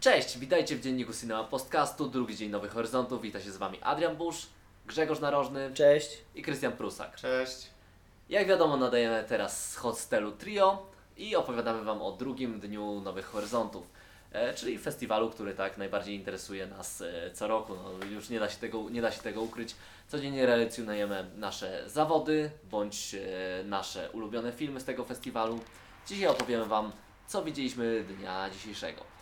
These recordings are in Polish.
Cześć, witajcie w dzienniku Cinema Podcastu, drugi dzień Nowych Horyzontów. Wita się z Wami Adrian Busz, Grzegorz Narożny Cześć. i Krystian Prusak. Cześć. Jak wiadomo, nadajemy teraz z hostelu Trio i opowiadamy Wam o drugim dniu Nowych Horyzontów, e, czyli festiwalu, który tak najbardziej interesuje nas e, co roku. No, już nie da, się tego, nie da się tego ukryć. Codziennie relacjonujemy nasze zawody bądź e, nasze ulubione filmy z tego festiwalu. Dzisiaj opowiemy Wam, co widzieliśmy dnia dzisiejszego.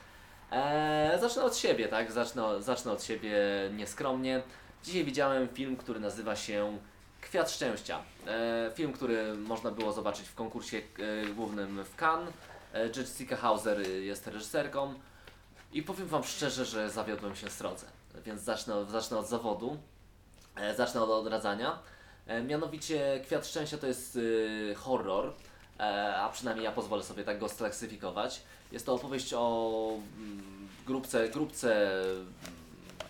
Eee, zacznę od siebie, tak? Zacznę, zacznę od siebie nieskromnie. Dzisiaj widziałem film, który nazywa się Kwiat Szczęścia. Eee, film, który można było zobaczyć w konkursie e, głównym w Cannes. E, Jessica Hauser jest reżyserką. I powiem Wam szczerze, że zawiodłem się srodze. Więc zacznę, zacznę od zawodu. E, zacznę od odradzania. E, mianowicie Kwiat Szczęścia to jest y, horror, e, a przynajmniej ja pozwolę sobie tak go sklasyfikować. Jest to opowieść o mm, grupce, grupce mm,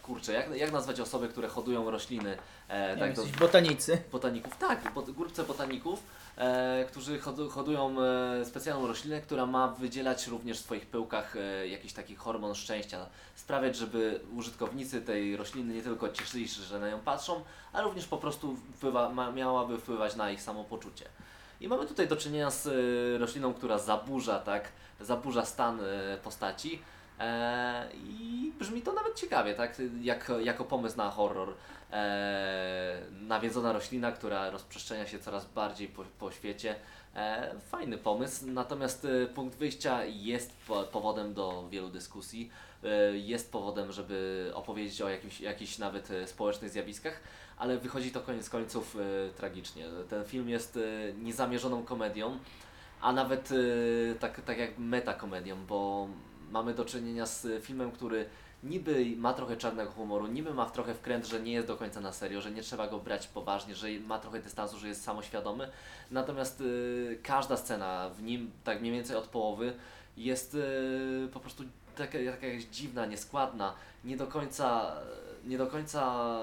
kurczę, jak, jak nazwać osoby, które hodują rośliny? E, tak, jesteś botanicy. botaników, tak, bot, grupce botaników, e, którzy hodu, hodują e, specjalną roślinę, która ma wydzielać również w swoich pyłkach e, jakiś taki hormon szczęścia, sprawiać, żeby użytkownicy tej rośliny nie tylko cieszyli się, że na nią patrzą, ale również po prostu wpływa, ma, miałaby wpływać na ich samopoczucie. I mamy tutaj do czynienia z e, rośliną, która zaburza, tak, zaburza stan e, postaci. E, I brzmi to nawet ciekawie, tak? Jak, jako pomysł na horror. Nawiedzona roślina, która rozprzestrzenia się coraz bardziej po, po świecie. Fajny pomysł, natomiast punkt wyjścia jest po, powodem do wielu dyskusji. Jest powodem, żeby opowiedzieć o jakimś, jakichś nawet społecznych zjawiskach, ale wychodzi to koniec końców e, tragicznie. Ten film jest e, niezamierzoną komedią, a nawet e, tak, tak jak metakomedią, bo mamy do czynienia z filmem, który niby ma trochę czarnego humoru, niby ma trochę wkręt, że nie jest do końca na serio, że nie trzeba go brać poważnie, że ma trochę dystansu, że jest samoświadomy. Natomiast y, każda scena w nim, tak mniej więcej od połowy, jest y, po prostu taka, taka jakaś dziwna, nieskładna, nie do końca, nie do końca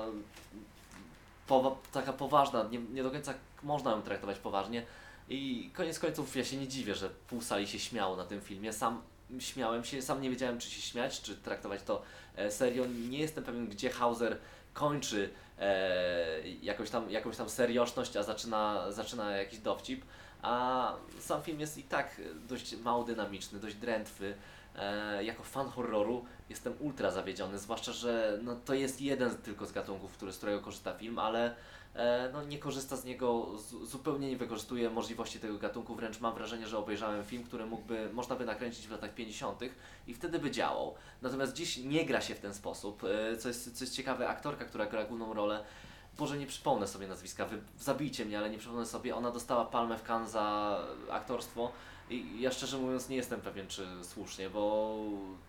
powa- taka poważna, nie, nie do końca można ją traktować poważnie. I koniec końców ja się nie dziwię, że pół sali się śmiało na tym filmie. Sam śmiałem się, sam nie wiedziałem czy się śmiać, czy traktować to e, serio. Nie jestem pewien, gdzie Hauser kończy e, jakąś, tam, jakąś tam seriożność, a zaczyna, zaczyna jakiś dowcip. A sam film jest i tak dość mało dynamiczny, dość drętwy. E, jako fan horroru jestem ultra zawiedziony, zwłaszcza, że no, to jest jeden tylko z gatunków, który, z którego korzysta film, ale e, no, nie korzysta z niego, z, zupełnie nie wykorzystuje możliwości tego gatunku, wręcz mam wrażenie, że obejrzałem film, który mógłby, można by nakręcić w latach 50. i wtedy by działał. Natomiast dziś nie gra się w ten sposób, e, co jest, co jest ciekawe, aktorka, która gra główną rolę, Boże, nie przypomnę sobie nazwiska, wy zabijcie mnie, ale nie przypomnę sobie, ona dostała palmę w Cannes za aktorstwo i ja szczerze mówiąc nie jestem pewien, czy słusznie, bo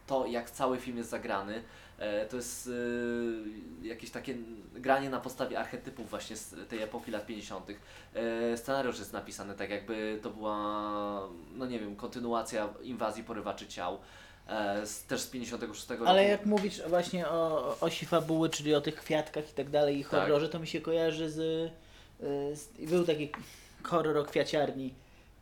to jak cały film jest zagrany, e, to jest e, jakieś takie granie na podstawie archetypów właśnie z tej epoki lat 50. E, scenariusz jest napisany tak jakby to była, no nie wiem, kontynuacja inwazji porywaczy ciał, z, też z 56 roku. Ale jak mówisz właśnie o osi fabuły, czyli o tych kwiatkach i tak dalej i Tak. horrorze, to mi się kojarzy z, z... Był taki horror o kwiaciarni.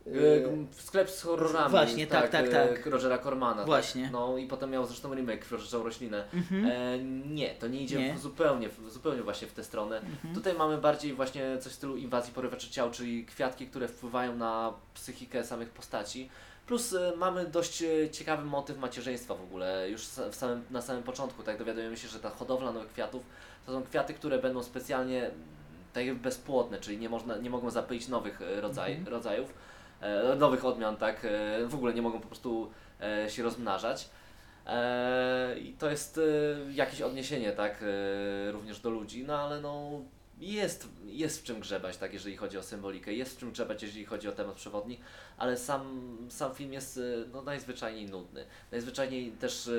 Y, E, Sklep z horrorami. Właśnie, tak, tak, e, tak. Rogera Cormana. Właśnie. Tak. No i potem miał zresztą remake Proszę roślinę. Mhm. E, nie, to nie idzie Nie. W zupełnie, w- zupełnie właśnie w tę stronę. Mhm. Tutaj mamy bardziej właśnie coś w stylu inwazji porywaczy ciał, czyli kwiatki, które wpływają na psychikę samych postaci. Plus e, mamy dość e, ciekawy motyw macierzyństwa w ogóle, już w samym, na samym początku, tak dowiadujemy się, że ta hodowla nowych kwiatów to są kwiaty, które będą specjalnie mm, tak bezpłodne, czyli nie, można, nie mogą zapylić nowych e, rodzaj, Mhm. rodzajów, nowych odmian, tak, e, w ogóle nie mogą po prostu e, się rozmnażać. E, I to jest e, jakieś odniesienie, tak, e, również do ludzi, no ale no jest, jest w czym grzebać, tak, jeżeli chodzi o symbolikę, jest w czym grzebać, jeżeli chodzi o temat przewodni, ale sam, sam film jest e, no, najzwyczajniej nudny. Najzwyczajniej też e,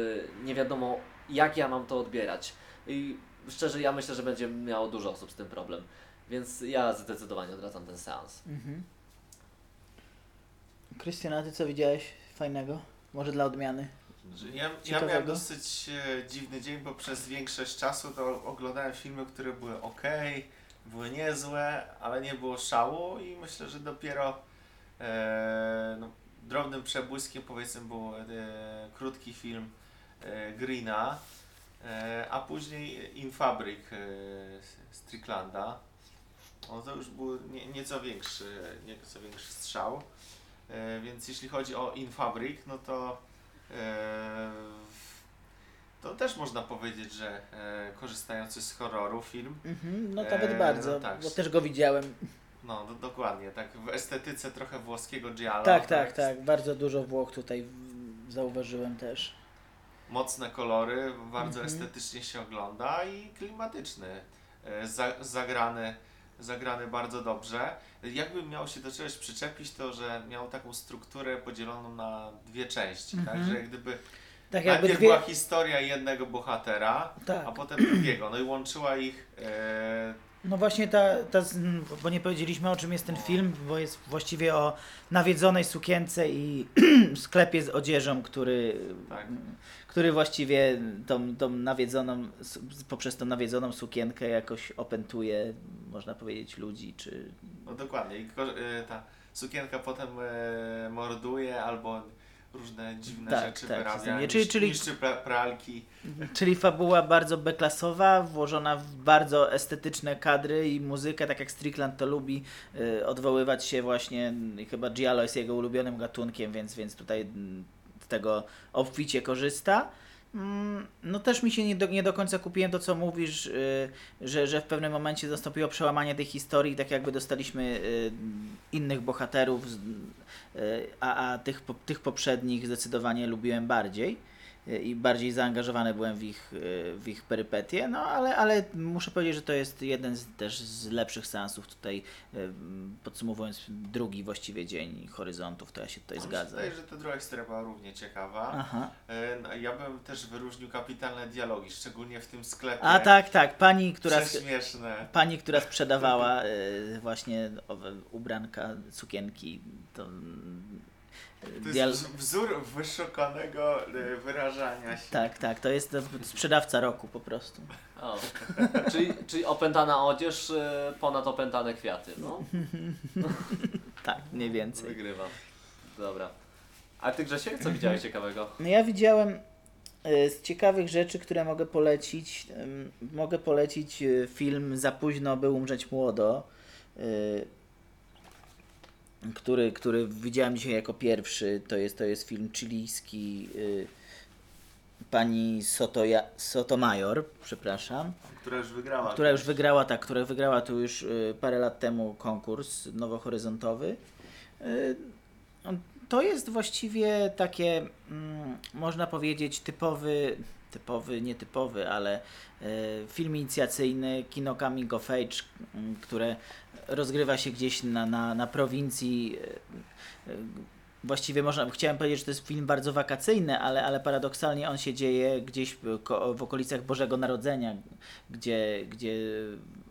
nie wiadomo, jak ja mam to odbierać. I szczerze, ja myślę, że będzie miało dużo osób z tym problem. Więc ja zdecydowanie odradzam ten seans. Mhm. Krystian, a ty co widziałeś fajnego? Może dla odmiany? Ja, ja miałem dosyć e, dziwny dzień, bo przez większość czasu to oglądałem filmy, które były ok, były niezłe, ale nie było szału i myślę, że dopiero e, no, drobnym przebłyskiem powiedzmy był e, krótki film e, Greena, e, a później In Fabric e, Stricklanda. No to już był nie, nieco, większy, nieco większy strzał. E, więc jeśli chodzi o In Fabric, no to e, to też można powiedzieć, że e, korzystający z horroru film. Mhm, no nawet bardzo, no tak. bo też go widziałem. No, do, dokładnie, tak w estetyce trochę włoskiego giallo. Tak, tak, tak. Bardzo dużo Włoch tutaj zauważyłem też. Mocne kolory, bardzo Mhm. estetycznie się ogląda i klimatyczny. Za, zagrany, zagrany bardzo dobrze. Jakbym miał się do czegoś przyczepić, to że miał taką strukturę podzieloną na dwie części. Mhm. Tak, że jak gdyby Tak najpierw dwie... była historia jednego bohatera, Tak. a potem drugiego. No i łączyła ich e, No właśnie ta, ta, bo nie powiedzieliśmy o czym jest ten film, bo jest właściwie o nawiedzonej sukience i sklepie z odzieżą, który, Tak. który właściwie tą, tą nawiedzoną, poprzez tą nawiedzoną sukienkę jakoś opętuje, można powiedzieć, ludzi, czy... No dokładnie. I e, ta sukienka potem e, morduje albo różne dziwne Tak, rzeczy tak, wyrabia. Czyli- czyli- niszczy pra- pralki. Czyli fabuła bardzo beklasowa, włożona w bardzo estetyczne kadry i muzykę, tak jak Strickland to lubi y, odwoływać się właśnie, chyba Giallo jest jego ulubionym gatunkiem, więc, więc tutaj mm, z tego obficie korzysta. Mm, No też mi się nie do, nie do końca kupiłem to, co mówisz, y, że, że w pewnym momencie nastąpiło przełamanie tej historii, tak jakby dostaliśmy y, innych bohaterów, y, a, a tych, tych poprzednich zdecydowanie lubiłem bardziej i bardziej zaangażowany byłem w ich, y, w ich perypetie, no ale, ale muszę powiedzieć, że to jest jeden z, też z lepszych seansów tutaj, y, podsumowując drugi właściwie dzień Horyzontów, to ja się tutaj No, zgadzam. Wydaje, że ta druga historia była równie ciekawa. Aha. E, no, ja bym też wyróżnił kapitalne dialogi, szczególnie w tym sklepie. A tak, tak, pani, która, Prześmieszne. pani, która sprzedawała właśnie ubranka, sukienki, to... y, To dial- jest wz- wzór wyszukanego e, wyrażania się. Tak, tak, to jest to sprzedawca roku po prostu. O. czyli, czyli opętana odzież, e, ponad opętane kwiaty. No, Tak, mniej więcej. wygrywam. Dobra. A ty Grzesiek, co widziałeś ciekawego? No ja widziałem z ciekawych rzeczy, które mogę polecić. Mogę polecić film Za późno, by umrzeć młodo, który, który widziałem dzisiaj jako pierwszy. To jest, to jest film chilijski e, pani Sotoja, Sotomayor, przepraszam Która już wygrała. która już wygrała, tak, która wygrała tu już y, parę lat temu konkurs nowohoryzontowy. Y, To jest właściwie takie, mm, można powiedzieć, typowy, typowy, nietypowy, ale y, film inicjacyjny, kino coming of age, które rozgrywa się gdzieś na, na, na prowincji. y, y, Właściwie można, chciałem powiedzieć, że to jest film bardzo wakacyjny, ale, ale paradoksalnie on się dzieje gdzieś w okolicach Bożego Narodzenia, gdzie, gdzie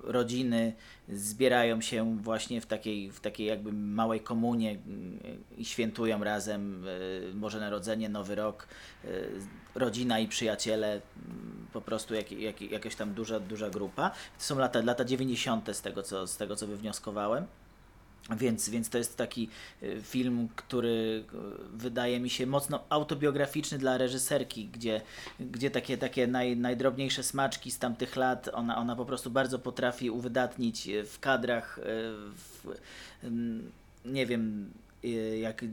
rodziny zbierają się właśnie w takiej, w takiej jakby małej komunie mm, i świętują razem y, Boże Narodzenie, Nowy Rok, y, rodzina i przyjaciele, mm, po prostu jak, jak, jakaś tam duża, duża grupa. To są lata, lata 90. z tego, co, z tego, co wywnioskowałem. Więc, więc to jest taki y, film, który y, wydaje mi się mocno autobiograficzny dla reżyserki, gdzie, gdzie takie, takie naj, najdrobniejsze smaczki z tamtych lat ona, ona po prostu bardzo potrafi uwydatnić y, w kadrach, w, nie wiem, jak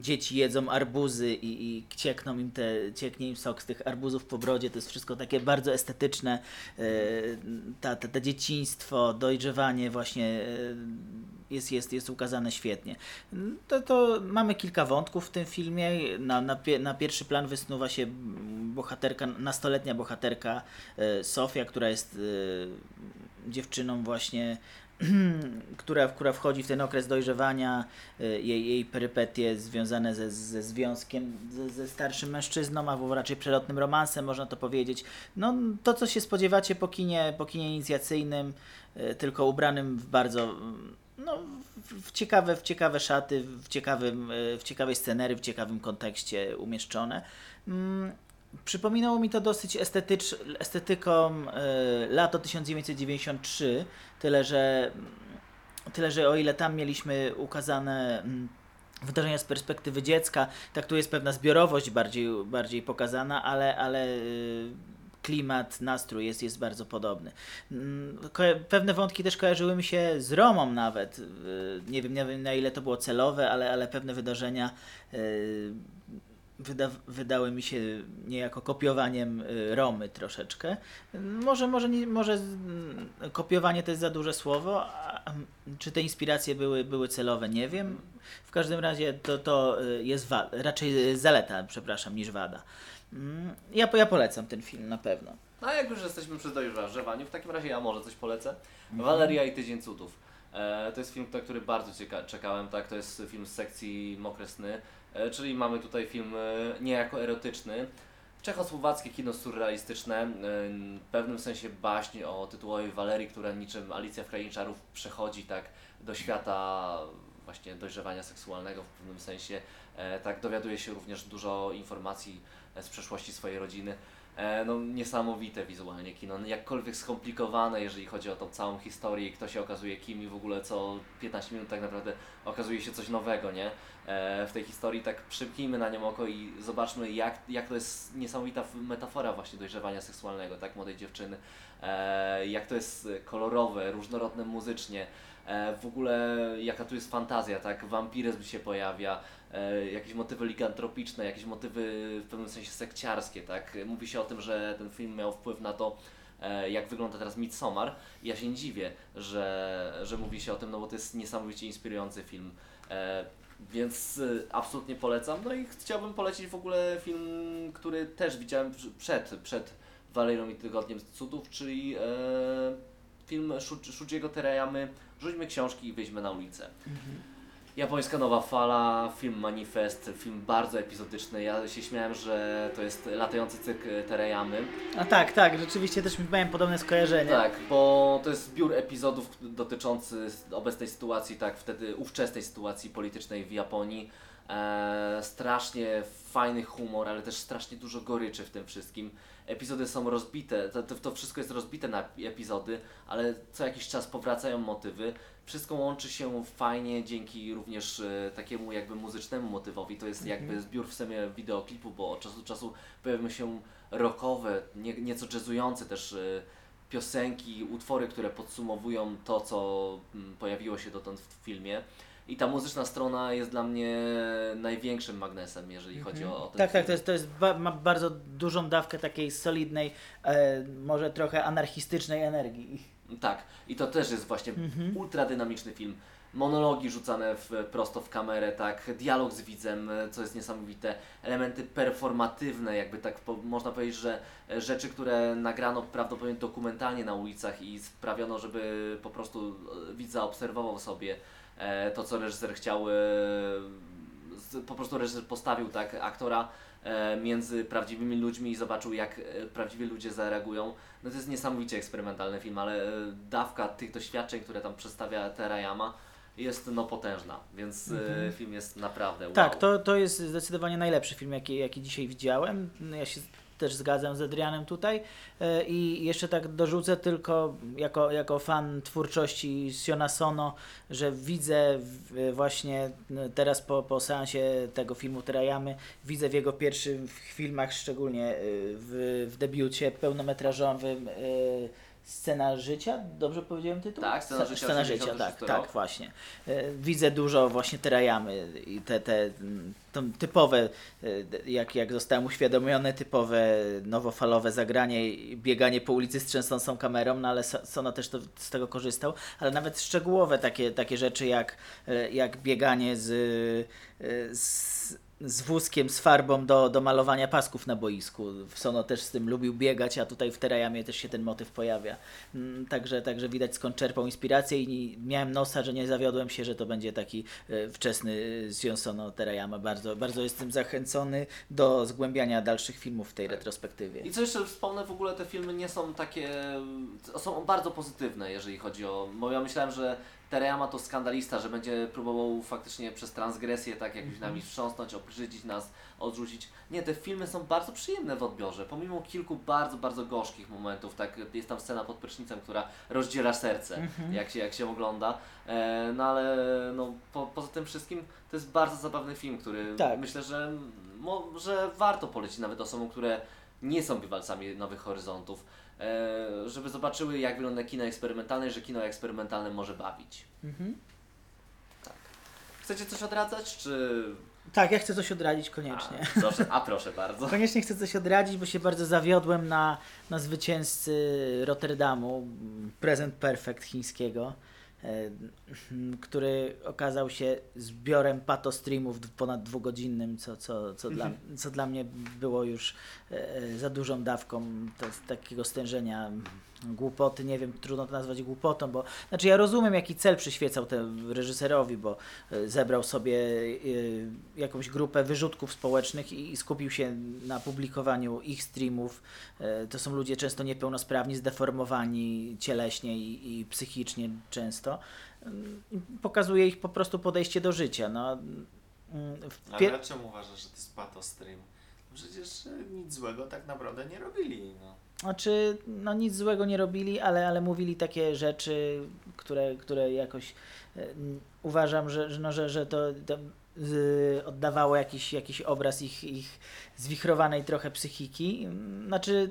dzieci jedzą arbuzy i, i ciekną im te, cieknie im sok z tych arbuzów po brodzie, to jest wszystko takie bardzo estetyczne, y, ta, ta, to dzieciństwo, dojrzewanie właśnie y, jest, jest, jest ukazane świetnie. To, to mamy kilka wątków w tym filmie. Na, na, na pierwszy plan wysnuwa się bohaterka, nastoletnia bohaterka e, Sofia, która jest e, dziewczyną właśnie która, która wchodzi w ten okres dojrzewania, e, jej, jej perypetie związane ze, ze związkiem ze, ze starszym mężczyzną, albo raczej przelotnym romansem, można to powiedzieć. No, to, co się spodziewacie po kinie, po kinie inicjacyjnym, e, tylko ubranym w bardzo no, w, ciekawe, w ciekawe szaty, w, ciekawym, e, w ciekawej scenerii, w ciekawym kontekście umieszczone. Przypominało mi to dosyć estetycz, estetyką e, lato 1993, tyle że, tyle że o ile tam mieliśmy ukazane mm, wydarzenia z perspektywy dziecka. Tak tu jest pewna zbiorowość bardziej, bardziej pokazana, ale, ale y, klimat, nastrój jest, jest bardzo podobny. Mm, Pewne wątki też kojarzyły mi się z Romą nawet. Y, Nie wiem, nie wiem na ile to było celowe, ale, ale pewne wydarzenia y, wyda, wydały mi się niejako kopiowaniem y, Romy troszeczkę. Może, może, nie, może mm, kopiowanie to jest za duże słowo, czy te inspiracje były, były celowe, nie wiem. W każdym razie to, to y, jest raczej y, zaleta, przepraszam, niż wada. Mm, Ja, ja polecam ten film na pewno. No a jak już jesteśmy przy dojrzewaniu, w takim razie ja może coś polecę. Mhm. Waleria i Tydzień Cudów. E, to jest film, na który bardzo cieka- czekałem, tak? To jest film z sekcji Mokre Sny, e, czyli mamy tutaj film e, niejako erotyczny. Czechosłowackie kino surrealistyczne, e, w pewnym sensie baśń o tytułowej Walerii, która niczym Alicja w Krainie Czarów przechodzi tak do świata właśnie dojrzewania seksualnego w pewnym sensie. E, tak dowiaduje się również dużo informacji e, z przeszłości swojej rodziny. E, no niesamowite wizualnie kino, no, jakkolwiek skomplikowane, jeżeli chodzi o tą całą historię i kto się okazuje kim i w ogóle co 15 minut tak naprawdę okazuje się coś nowego, nie? E, w tej historii tak przymknijmy na nią oko i zobaczmy jak, jak to jest niesamowita metafora właśnie dojrzewania seksualnego, tak, młodej dziewczyny, e, jak to jest kolorowe, różnorodne muzycznie, w ogóle jaka tu jest fantazja, tak, wampiryzm się pojawia, jakieś motywy ligantropiczne, jakieś motywy w pewnym sensie sekciarskie, tak? Mówi się o tym, że ten film miał wpływ na to, e, jak wygląda teraz Midsommar. Ja się nie dziwię, że, że mówi się o tym, no bo to jest niesamowicie inspirujący film. E, więc e, absolutnie polecam. No i chciałbym polecić w ogóle film, który też widziałem przed, przed Walerią i Tygodniem Cudów, czyli e, film Shu- Shujiego Terayamy Rzućmy książki i wyjdźmy na ulicę. Japońska nowa fala, film Manifest, film bardzo epizodyczny. Ja się śmiałem, że to jest latający cyrk Tereyamy. A tak, tak, rzeczywiście też miałem podobne skojarzenie. Tak, bo to jest zbiór epizodów dotyczący obecnej sytuacji, tak, wtedy ówczesnej sytuacji politycznej w Japonii. E, strasznie fajny humor, ale też strasznie dużo goryczy w tym wszystkim. Epizody są rozbite, to, to, wszystko jest rozbite na epizody, ale co jakiś czas powracają motywy. Wszystko łączy się fajnie dzięki również e, takiemu jakby muzycznemu motywowi. To jest jakby zbiór w sumie wideoklipu, bo od czasu do czasu pojawiają się rockowe, nie, nieco jazzujące też e, piosenki, utwory, które podsumowują to, co mm, pojawiło się dotąd w filmie. I ta muzyczna strona jest dla mnie największym magnesem, jeżeli chodzi o, o ten Tak, film. tak, to jest, to jest ba- ma bardzo dużą dawkę takiej solidnej, e, może trochę anarchistycznej energii. Tak, i to też jest właśnie Mhm. ultra dynamiczny film. Monologi rzucane w, prosto w kamerę, tak, dialog z widzem, co jest niesamowite, elementy performatywne, jakby tak po, można powiedzieć, że rzeczy, które nagrano prawdopodobnie dokumentalnie na ulicach i sprawiono, żeby po prostu e, widz zaobserwował sobie e, to, co reżyser chciał, e, po prostu reżyser postawił tak aktora e, między prawdziwymi ludźmi i zobaczył, jak e, prawdziwi ludzie zareagują. No to jest niesamowicie eksperymentalny film, ale e, dawka tych doświadczeń, które tam przedstawia Terayama jest no potężna, więc e, film jest naprawdę wow. Tak, to, to jest zdecydowanie najlepszy film, jaki, jaki dzisiaj widziałem. Ja się też zgadzam z Adrianem tutaj. E, I jeszcze tak dorzucę tylko jako, jako fan twórczości Siona Sono, że widzę właśnie n- teraz po, po seansie tego filmu Terayamy, widzę w jego pierwszych filmach, szczególnie e, w, w debiucie pełnometrażowym e, Scena życia, dobrze powiedziałem tytuł? Tak, Scena Sce- życia, Scena życia, 86 tak, rok. tak, właśnie. E, Widzę dużo właśnie terajamy i te, te typowe, e, jak, jak zostałem uświadomiony, typowe nowofalowe zagranie i bieganie po ulicy z trzęsącą kamerą, no ale So- Sono też to, z tego korzystał, ale nawet szczegółowe takie, takie rzeczy jak, e, jak bieganie z, z z wózkiem, z farbą do, do malowania pasków na boisku. Sono też z tym lubił biegać, a tutaj w Terajamie też się ten motyw pojawia. Mm, Także, także widać skąd czerpał inspirację i miałem nosa, że nie zawiodłem się, że to będzie taki e, wczesny Sion Sono Terayama. Bardzo, bardzo jestem zachęcony do zgłębiania dalszych filmów w tej retrospektywie. I co jeszcze wspomnę, w ogóle te filmy nie są takie, są bardzo pozytywne, jeżeli chodzi o, bo ja myślałem, że Tereyama to skandalista, że będzie próbował faktycznie przez transgresję tak jakbyś nami wstrząsnąć, obrzydzić nas, odrzucić. Nie, te filmy są bardzo przyjemne w odbiorze, pomimo kilku bardzo, bardzo gorzkich momentów, tak, jest tam scena pod prysznicem, która rozdziera serce, jak, się, jak się ogląda, e, no ale no, po, poza tym wszystkim to jest bardzo zabawny film, który Tak. myślę, że, mo, że warto polecić nawet osobom, które nie są bywalcami Nowych Horyzontów, żeby zobaczyły jak wygląda kino eksperymentalne i że kino eksperymentalne może bawić. Mhm. Tak. Chcecie coś odradzać, czy... Tak, ja chcę coś odradzić koniecznie. A, proszę, a proszę bardzo. Koniecznie chcę coś odradzić, bo się bardzo zawiodłem na, na zwycięzcy Rotterdamu, Present Perfect chińskiego, e, który okazał się zbiorem patostreamów ponad dwugodzinnym, co, co, co, dla, co dla mnie było już e, e, za dużą dawką takiego stężenia głupoty. Nie wiem, trudno to nazwać głupotą, bo znaczy ja rozumiem, jaki cel przyświecał temu reżyserowi, bo e, zebrał sobie e, jakąś grupę wyrzutków społecznych i skupił się na publikowaniu ich streamów. E, To są ludzie często niepełnosprawni, zdeformowani cieleśnie i, i psychicznie często. Mm, Pokazuje ich po prostu podejście do życia. No, mm, w Ale dlaczego uważasz, że to jest patostream? Przecież e, nic złego tak naprawdę nie robili. No. Znaczy, no nic złego nie robili, ale, ale mówili takie rzeczy, które, które jakoś e, uważam, że, że, no, że, że to, to z, oddawało jakiś, jakiś obraz ich, ich zwichrowanej trochę psychiki. Znaczy,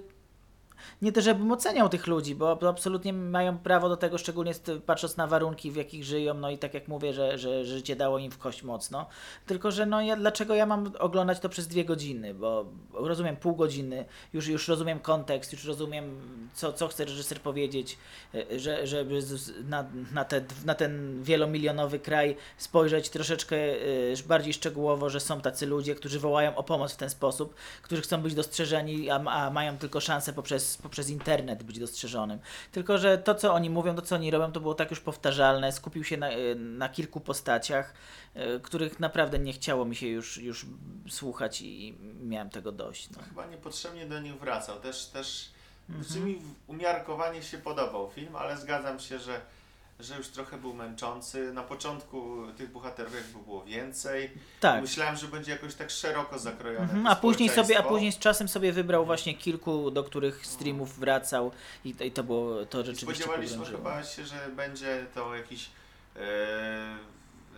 nie to, żebym oceniał tych ludzi, bo absolutnie mają prawo do tego, szczególnie patrząc na warunki, w jakich żyją, no i tak jak mówię, że, że życie dało im w kość mocno. Tylko, że no ja, dlaczego ja mam oglądać to przez dwie godziny, bo rozumiem pół godziny, już, już rozumiem kontekst, już rozumiem, co, co chce reżyser powiedzieć, e, że, żeby na, na, te, na ten wielomilionowy kraj spojrzeć troszeczkę e, bardziej szczegółowo, że są tacy ludzie, którzy wołają o pomoc w ten sposób, którzy chcą być dostrzeżeni, a, a mają tylko szansę poprzez, poprzez internet być dostrzeżonym. Tylko, że to, co oni mówią, to, co oni robią, to było tak już powtarzalne, skupił się na, na kilku postaciach, e, których naprawdę nie chciało mi się już, już słuchać i miałem tego dość. No. Chyba niepotrzebnie do nich wracał. Też, też Mhm. znaczy mi w- umiarkowanie się podobał film, ale zgadzam się, że, że już trochę był męczący. Na początku tych bohaterów jakby było więcej. Tak. Myślałem, że będzie jakoś tak szeroko zakrojone. Mhm, a później sobie, a później z czasem sobie wybrał właśnie kilku, do których streamów wracał i, to- i to było to rzeczywiście Spodziewaliśmy chyba się, że będzie to jakiś e,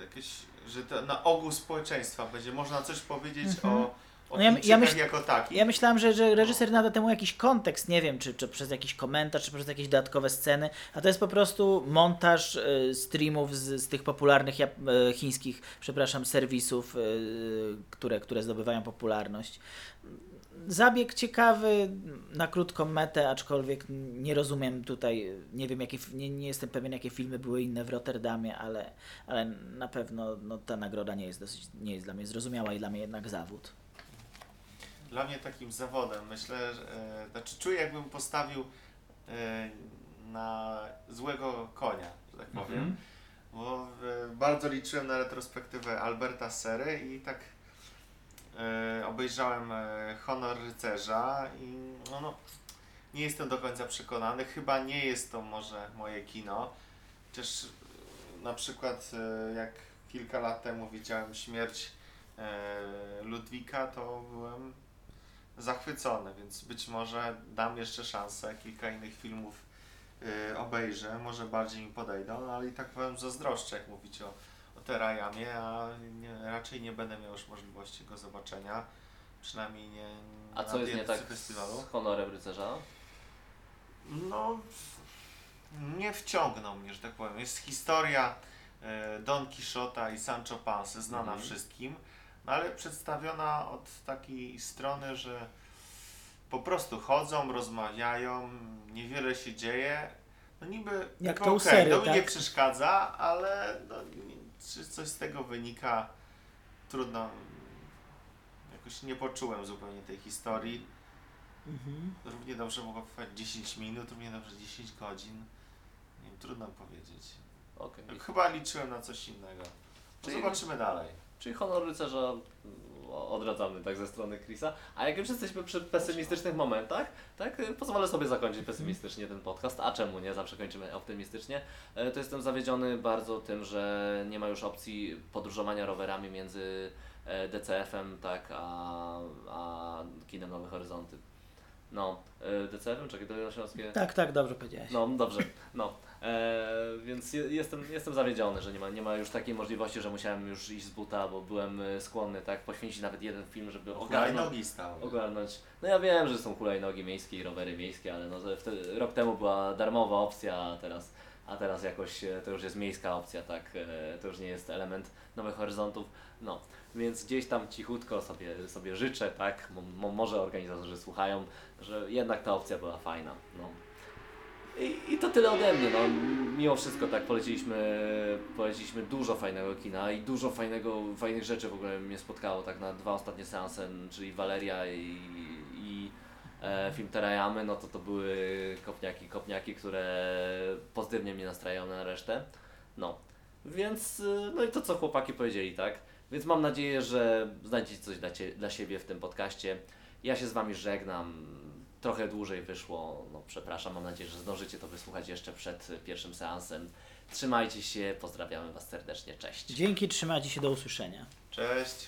jakieś, że to na ogół społeczeństwa będzie można coś powiedzieć Mhm. o, o No ja- ja myśl- jako takich. Ja myślałem, że, że reżyser nada temu jakiś kontekst, nie wiem, czy, czy przez jakiś komentarz, czy przez jakieś dodatkowe sceny, a to jest po prostu montaż e, streamów z, z tych popularnych jap- e, chińskich, przepraszam, serwisów, e, które, które zdobywają popularność. Zabieg ciekawy, na krótką metę, aczkolwiek nie rozumiem tutaj, nie wiem, jakie, nie, nie jestem pewien, jakie filmy były inne w Rotterdamie, ale, ale na pewno no, ta nagroda nie jest, dosyć, nie jest dla mnie zrozumiała i dla mnie jednak zawód. Dla mnie takim zawodem, myślę, że, e, znaczy czuję jakbym postawił e, na złego konia, że tak powiem. Mhm. Bo e, bardzo liczyłem na retrospektywę Alberta Sery i tak e, obejrzałem e, Honor Rycerza i no, no, nie jestem do końca przekonany. Chyba nie jest to może moje kino. Chociaż e, na przykład e, jak kilka lat temu widziałem śmierć e, Ludwika, to byłem zachwycony, więc być może dam jeszcze szansę. Kilka innych filmów y, obejrzę, może bardziej mi podejdą, no ale i tak powiem zazdroszczę, jak mówić o, o Terajamie, a nie, raczej nie będę miał już możliwości go zobaczenia. Przynajmniej nie A na co jest nie tak festiwalu. z honorem rycerza? No, nie wciągnął mnie, że tak powiem. Jest historia e, Don Quixota i Sancho Panza, znana Mhm. wszystkim, no ale przedstawiona od takiej strony, że po prostu chodzą, rozmawiają, niewiele się dzieje. No niby, Jak to okej, Sery, to mi nie tak? przeszkadza, ale no, nie- czy coś z tego wynika, trudno. Jakoś nie poczułem zupełnie tej historii. Mhm. Równie dobrze mogło trwać 10 minut, równie dobrze 10 godzin. Nie wiem, trudno powiedzieć. Okej. Chyba liczyłem na coś innego. No Czyli- Zobaczymy dalej. Czyli honor rycerza mm, odradzamy tak ze strony Chrisa. A jak już jesteśmy przy pesymistycznych momentach, tak, y, pozwolę sobie zakończyć pesymistycznie ten podcast. A czemu nie? Zawsze kończymy optymistycznie. E, To jestem zawiedziony bardzo tym, że nie ma już opcji podróżowania rowerami między e, DCF-em, tak, a, a kinem Nowe Horyzonty. No, e, DCF-em, czekaj, Dolnośląskie... Tak, tak, dobrze powiedziałeś. No, dobrze, no. E, więc je, jestem, jestem zawiedziony, że nie ma, nie ma już takiej możliwości, że musiałem już iść z buta, bo byłem e, skłonny tak poświęcić nawet jeden film, żeby ogarnąć. Ogarnąć. No ja wiem, że są hulajnogi miejskie i rowery miejskie, ale no, wtedy, rok temu była darmowa opcja, a teraz, a teraz jakoś e, to już jest miejska opcja, tak? E, To już nie jest element Nowych Horyzontów. No, więc gdzieś tam cichutko sobie, sobie życzę, tak? Mo, mo, może organizatorzy słuchają, że jednak ta opcja była fajna. No. I, I to tyle ode mnie. No. Mimo wszystko tak poleciliśmy, poleciliśmy dużo fajnego kina i dużo fajnego, fajnych rzeczy w ogóle mnie spotkało tak na dwa ostatnie seanse, czyli Valeria i, i e, film Terajamy, no to to były kopniaki, kopniaki, które pozytywnie mnie nastrajają na resztę. No, więc y, no i to co chłopaki powiedzieli, tak? Więc mam nadzieję, że znajdziecie coś dla, cie, dla siebie w tym podcaście. Ja się z Wami żegnam. Trochę dłużej wyszło, no przepraszam, mam nadzieję, że zdążycie to wysłuchać jeszcze przed pierwszym seansem. Trzymajcie się, pozdrawiamy Was serdecznie, cześć. Dzięki, trzymajcie się, do usłyszenia. Cześć.